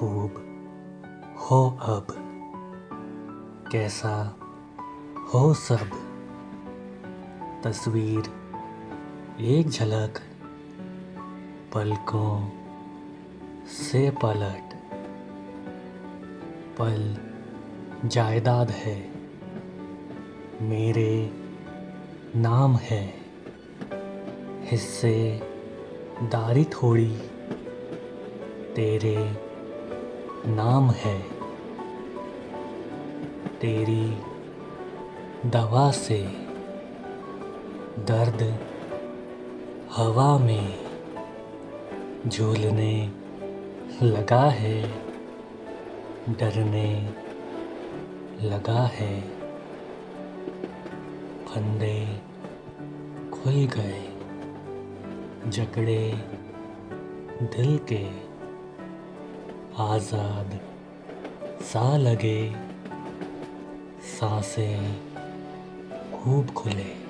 खूब हो अब। कैसा हो सब। तस्वीर एक झलक पलकों से पलट। पल जायदाद है। मेरे नाम है। हिस्से दारी थोड़ी तेरे नाम है। तेरी दवा से दर्द हवा में झूलने लगा है, डरने लगा है। फंदे खुल गए, जकड़े दिल के आज़ाद। सा लगे साँसें खूब खुले।